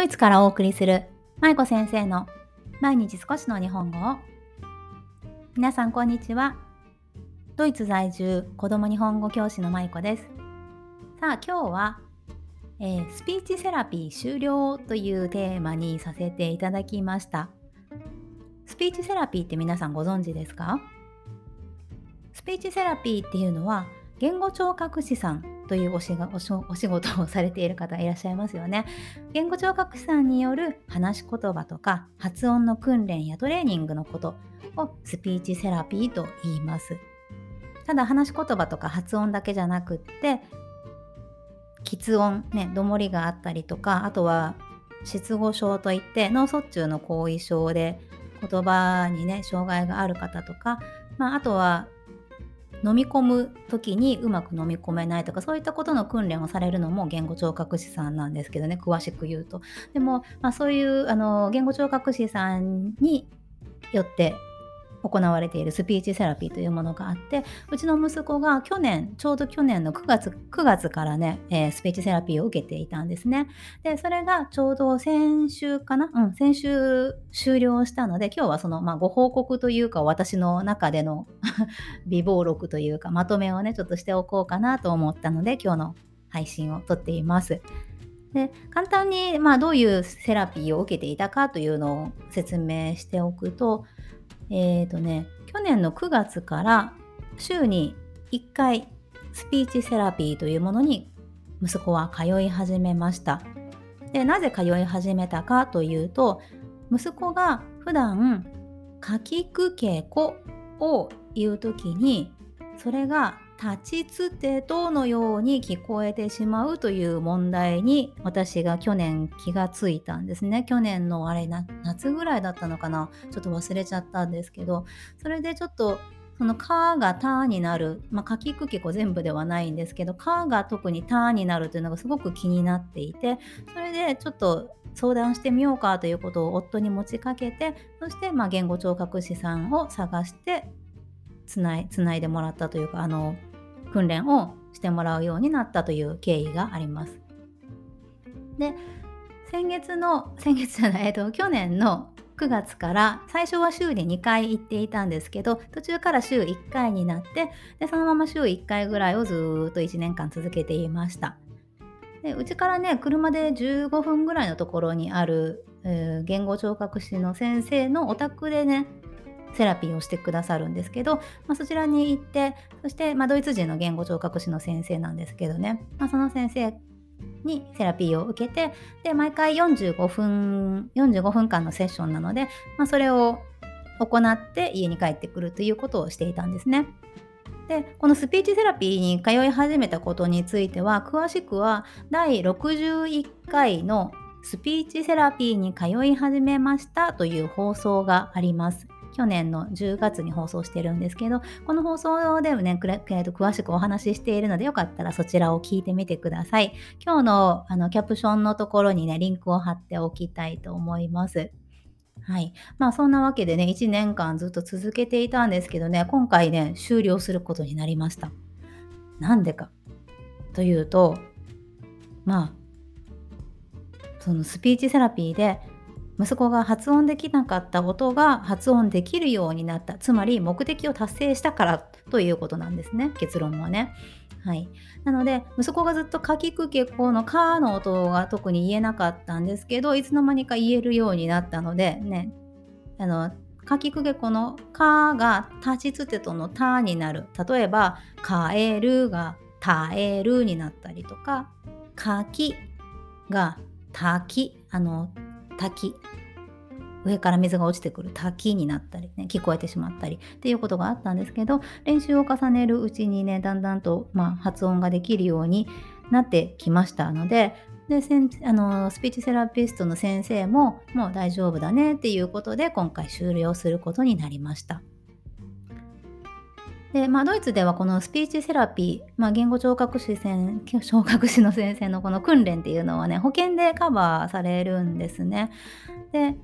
ドイツからお送りする舞子先生の毎日少しの日本語を。皆さんこんにちは。ドイツ在住子供日本語教師の舞子です。さあ今日は、えー、スピーチセラピー終了というテーマにさせていただきました。スピーチセラピーって皆さんご存知ですか？スピーチセラピーっていうのは言語聴覚士さんというおしお仕事をされている方いらっしゃいますよね。言語聴覚士さんによる話し言葉とか発音の訓練やトレーニングのことをスピーチセラピーと言います。ただ話し言葉とか発音だけじゃなくって喫音ねどもりがあったりとかあとは失語症といって脳卒中の後遺症で言葉にね障害がある方とか、まあ、あとは飲み込む時にうまく飲み込めないとかそういったことの訓練をされるのも言語聴覚士さんなんですけどね詳しく言うと。でも、まあ、そういうあの言語聴覚士さんによって行われているスピーチセラピーというものがあってうちの息子が去年ちょうど去年の9月 ,9 月からね、えー、スピーチセラピーを受けていたんですね。でそれがちょうど先週かな？うん先週終了したので今日はその、まあ、ご報告というか私の中での 微暴録というかまとめをねちょっとしておこうかなと思ったので今日の配信を撮っています。で簡単に、まあ、どういうセラピーを受けていたかというのを説明しておくとえっ、ー、とね、去年の9月から週に1回スピーチセラピーというものに息子は通い始めました。で、なぜ通い始めたかというと、息子が普段かきくけこを言う時にそれが立ちつてとのように聞こえてしまうという問題に私が去年気がついたんですね。去年のあれ夏ぐらいだったのかなちょっと忘れちゃったんですけどそれでちょっとその「か」が「た」になるまあかきくけこ全部ではないんですけど「か」が特に「た」になるというのがすごく気になっていてそれでちょっと相談してみようかということを夫に持ちかけてそしてま言語聴覚士さんを探してつないつないでもらったというかあの訓練をしてもらうようになったという経緯があります。で先月の 先月じゃない、えっと、去年の9月から最初は週に2回行っていたんですけど途中から週1回になってでそのまま週1回ぐらいをずっと1年間続けていましたでうちからね車で15分ぐらいのところにある、えー、言語聴覚士の先生のお宅でねセラピーをしてくださるんですけど、まあ、そちらに行ってそして、まあ、ドイツ人の言語聴覚士の先生なんですけどね、まあ、その先生にセラピーを受けてで毎回45分45分間のセッションなので、まあ、それを行って家に帰ってくるということをしていたんですね。でこのスピーチセラピーに通い始めたことについては詳しくは第61回のスピーチセラピーに通い始めましたという放送があります。去年の10月に放送してるんですけど、この放送でもね、詳しくお話ししているので、よかったらそちらを聞いてみてください。今日のあのキャプションのところにね、リンクを貼っておきたいと思います。はい。まあそんなわけでね、1年間ずっと続けていたんですけどね、今回ね、終了することになりました。なんでかというと、まあ、そのスピーチセラピーで息子が発音できなかった音が発音できるようになった。つまり目的を達成したからということなんですね。結論はね。はい、なので息子がずっと「かきくけこ」の「か」の音が特に言えなかったんですけどいつの間にか言えるようになったのでね。あのかきくけこの「か」が立ちつてとの「た」になる。例えば「かえる」が「たえる」になったりとか「かき」が「たき」あの滝上から水が落ちてくる滝になったりね聞こえてしまったりっていうことがあったんですけど練習を重ねるうちにねだんだんと、まあ、発音ができるようになってきましたのでであのスピーチセラピストの先生ももう大丈夫だねっていうことで今回終了することになりました。でまあ、ドイツではこのスピーチセラピー、まあ、言語聴覚士聴覚士の先生のこの訓練っていうのはね保険でカバーされるんですね。で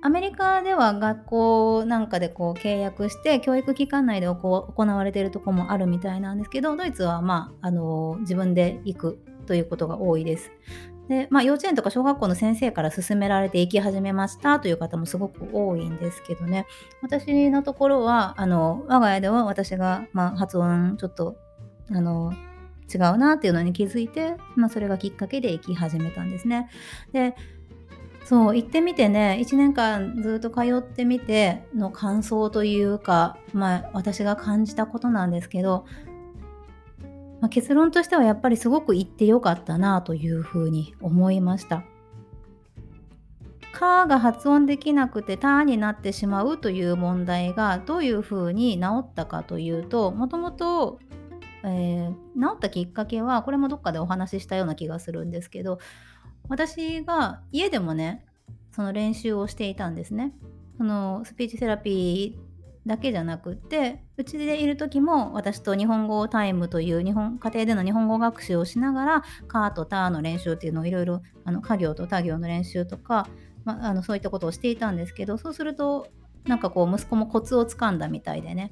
アメリカでは学校なんかでこう契約して教育機関内で行われているところもあるみたいなんですけどドイツはまああの自分で行くということが多いです。で、まあ、幼稚園とか小学校の先生から勧められて行き始めましたという方もすごく多いんですけどね私のところはあの我が家では私が、まあ、発音ちょっとあの違うなっていうのに気づいて、まあ、それがきっかけで行き始めたんですね。でそう行ってみてね1年間ずっと通ってみての感想というか、まあ、私が感じたことなんですけどまあ、結論としてはやっぱりすごく言ってよかったなというふうに思いました。カーが発音できなくてターになってしまうという問題がどういうふうに治ったかというともともと治ったきっかけはこれもどっかでお話ししたような気がするんですけど私が家でもねその練習をしていたんですね。そのスピーチセラピーだけじゃなくってうちでいる時も私と日本語タイムという日本家庭での日本語学習をしながらカーとターの練習っていうのをいろいろ家業と他行の練習とか、まあのそういったことをしていたんですけどそうするとなんかこう息子もコツをつかんだみたいでね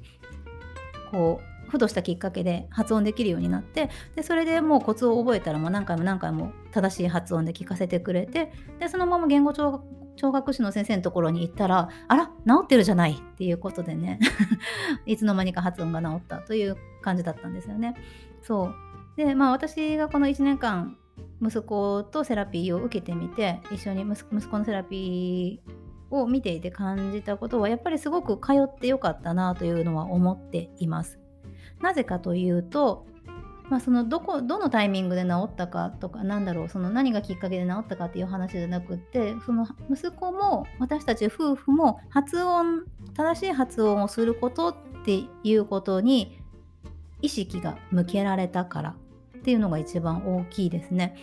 こうふとしたきっかけで発音できるようになってでそれでもうコツを覚えたらもう何回も何回も正しい発音で聞かせてくれてでそのまま言語聴聴覚士の先生のところに行ったらあら治ってるじゃないっていうことでね いつの間にか発音が治ったという感じだったんですよね。そうでまあ私がこの1年間息子とセラピーを受けてみて一緒に息子のセラピーを見ていて感じたことはやっぱりすごく通ってよかったなというのは思っています。なぜかというとまあ、そのどこどのタイミングで治ったかとかなんだろうその何がきっかけで治ったかっていう話じゃなくってその息子も私たち夫婦も発音正しい発音をすることっていうことに意識が向けられたからっていうのが一番大きいですね。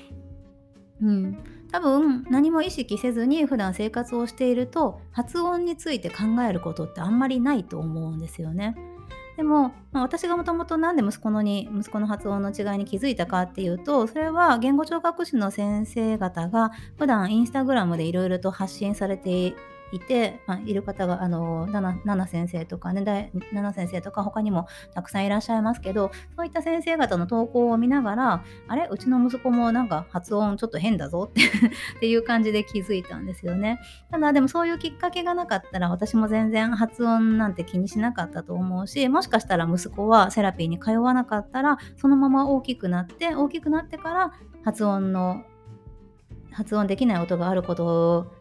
うん、多分何も意識せずに普段生活をしていると発音について考えることってあんまりないと思うんですよね。でも、まあ、私がもともと何で息子のに息子の発音の違いに気づいたかっていうとそれは言語聴覚士の先生方が普段インスタグラムでいろいろと発信されていて、まあ、いる方が、あの、奈々先生とかね、奈々先生とか他にもたくさんいらっしゃいますけど、そういった先生方の投稿を見ながら、あれ？うちの息子もなんか発音ちょっと変だぞって っていう感じで気づいたんですよね。ただでもそういうきっかけがなかったら私も全然発音なんて気にしなかったと思うし、もしかしたら息子はセラピーに通わなかったら、そのまま大きくなって、大きくなってから発音の発音できない音があること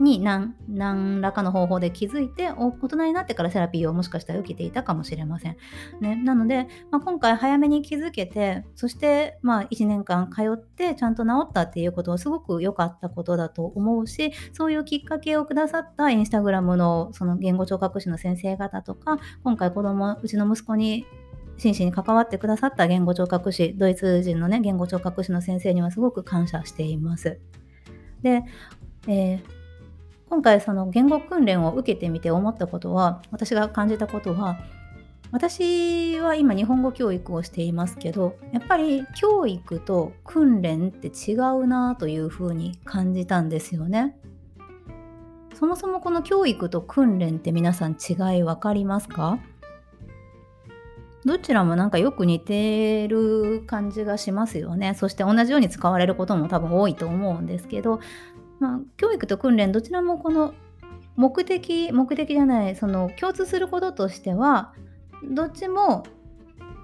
に何何らかの方法で気づいて大人になってからセラピーをもしかしたら受けていたかもしれません。ね、なので、まあ、今回早めに気づけてそしてまあ1年間通ってちゃんと治ったっていうことはすごく良かったことだと思うしそういうきっかけをくださったインスタグラムのその言語聴覚士の先生方とか今回子供うちの息子に真摯に関わってくださった言語聴覚士ドイツ人のね言語聴覚士の先生にはすごく感謝しています。で、えー今回その言語訓練を受けてみて思ったことは私が感じたことは私は今日本語教育をしていますけどやっぱり教育と訓練って違うなというふうに感じたんですよね。そもそもこの教育と訓練って皆さん違い分かりますか？どちらもなんかよく似てる感じがしますよね。そして同じように使われることも多分多いと思うんですけどまあ、教育と訓練どちらもこの目的目的じゃないその共通することとしてはどっちも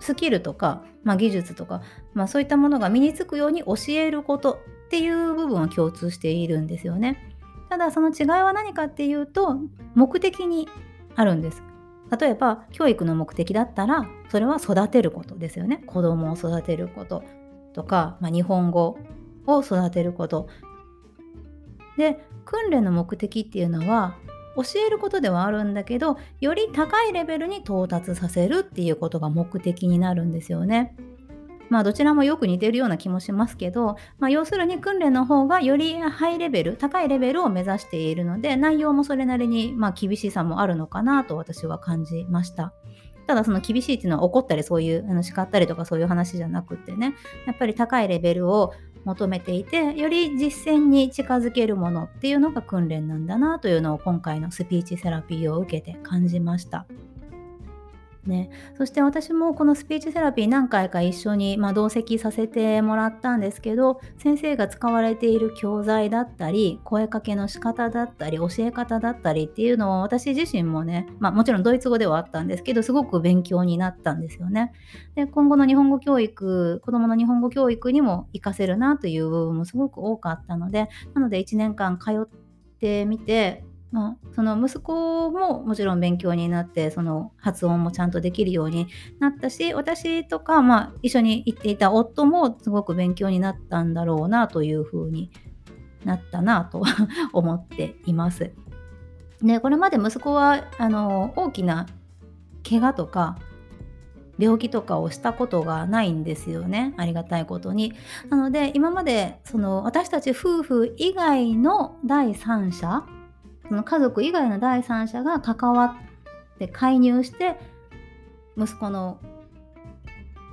スキルとか、まあ、技術とか、まあ、そういったものが身につくように教えることっていう部分は共通しているんですよね。ただその違いは何かっていうと目的にあるんです。例えば教育の目的だったらそれは育てることですよね。子供を育てることとか、まあ、日本語を育てることで訓練の目的っていうのは教えることではあるんだけどより高いレベルに到達させるっていうことが目的になるんですよね。まあどちらもよく似てるような気もしますけど、まあ、要するに訓練の方がよりハイレベル高いレベルを目指しているので内容もそれなりにまあ厳しさもあるのかなと私は感じました。ただその厳しいっていうのは怒ったりそういうあの叱ったりとかそういう話じゃなくってねやっぱり高いレベルを求めていてより実践に近づけるものっていうのが訓練なんだなというのを今回のスピーチセラピーを受けて感じました。ね、そして私もこのスピーチセラピー何回か一緒に、まあ、同席させてもらったんですけど先生が使われている教材だったり声かけの仕方だったり教え方だったりっていうのを私自身もね、まあ、もちろんドイツ語ではあったんですけどすごく勉強になったんですよね。で今後の日本語教育子どもの日本語教育にも活かせるなという部分もすごく多かったのでなので1年間通ってみてまあ、その息子ももちろん勉強になってその発音もちゃんとできるようになったし私とか、まあ、一緒に行っていた夫もすごく勉強になったんだろうなというふうになったなと 思っています。でこれまで息子はあの大きな怪我とか病気とかをしたことがないんですよねありがたいことに。なので今までその私たち夫婦以外の第三者その家族以外の第三者が関わって介入して息子の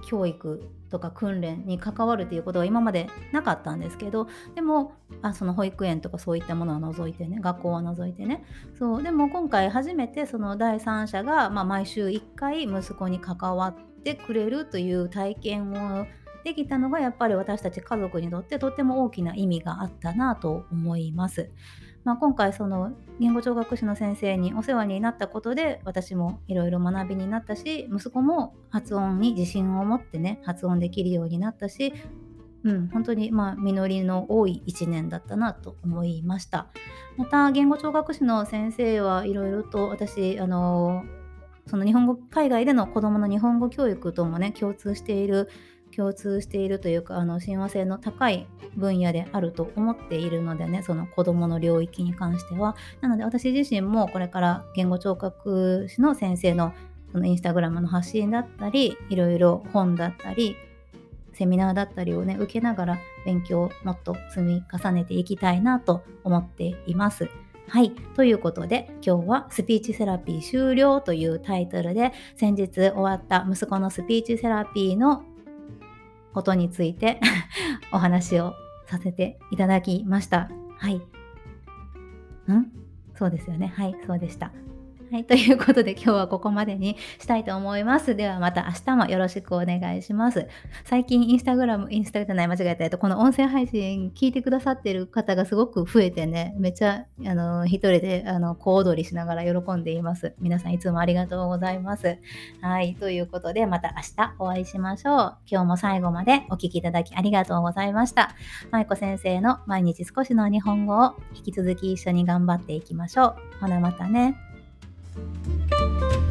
教育とか訓練に関わるということは今までなかったんですけどでもあその保育園とかそういったものは除いてね学校は除いてね。そうでも今回初めてその第三者が、まあ、毎週1回息子に関わってくれるという体験をできたのがやっぱり私たち家族にとってとっても大きな意味があったなと思います。まあ、今回その言語聴覚士の先生にお世話になったことで私もいろいろ学びになったし息子も発音に自信を持ってね発音できるようになったし、うん、本当にまあ実りの多い1年だったなと思いましたまた言語聴覚士の先生はいろいろと私あのその日本語海外での子どもの日本語教育ともね共通している共通しているというかあの親和性の高い分野であると思っているのでねその子どもの領域に関してはなので私自身もこれから言語聴覚士の先生のそのインスタグラムの発信だったりいろいろ本だったりセミナーだったりをね受けながら勉強をもっと積み重ねていきたいなと思っています。はい。ということで、今日はスピーチセラピー終了というタイトルで、先日終わった息子のスピーチセラピーのことについて お話をさせていただきました。はい。ん？そうですよね。はい、そうでした。はい、ということで今日はここまでにしたいと思います。ではまた明日もよろしくお願いします。最近インスタグラム、インスタじゃない、間違えた。とこの音声配信聞いてくださってる方がすごく増えてね、めっちゃあの一人であの小躍りしながら喜んでいます。皆さんいつもありがとうございます。はい、ということでまた明日お会いしましょう。今日も最後までお聴きいただきありがとうございました。舞子先生の毎日少しの日本語を引き続き一緒に頑張っていきましょう。ほなまたね。Thank you.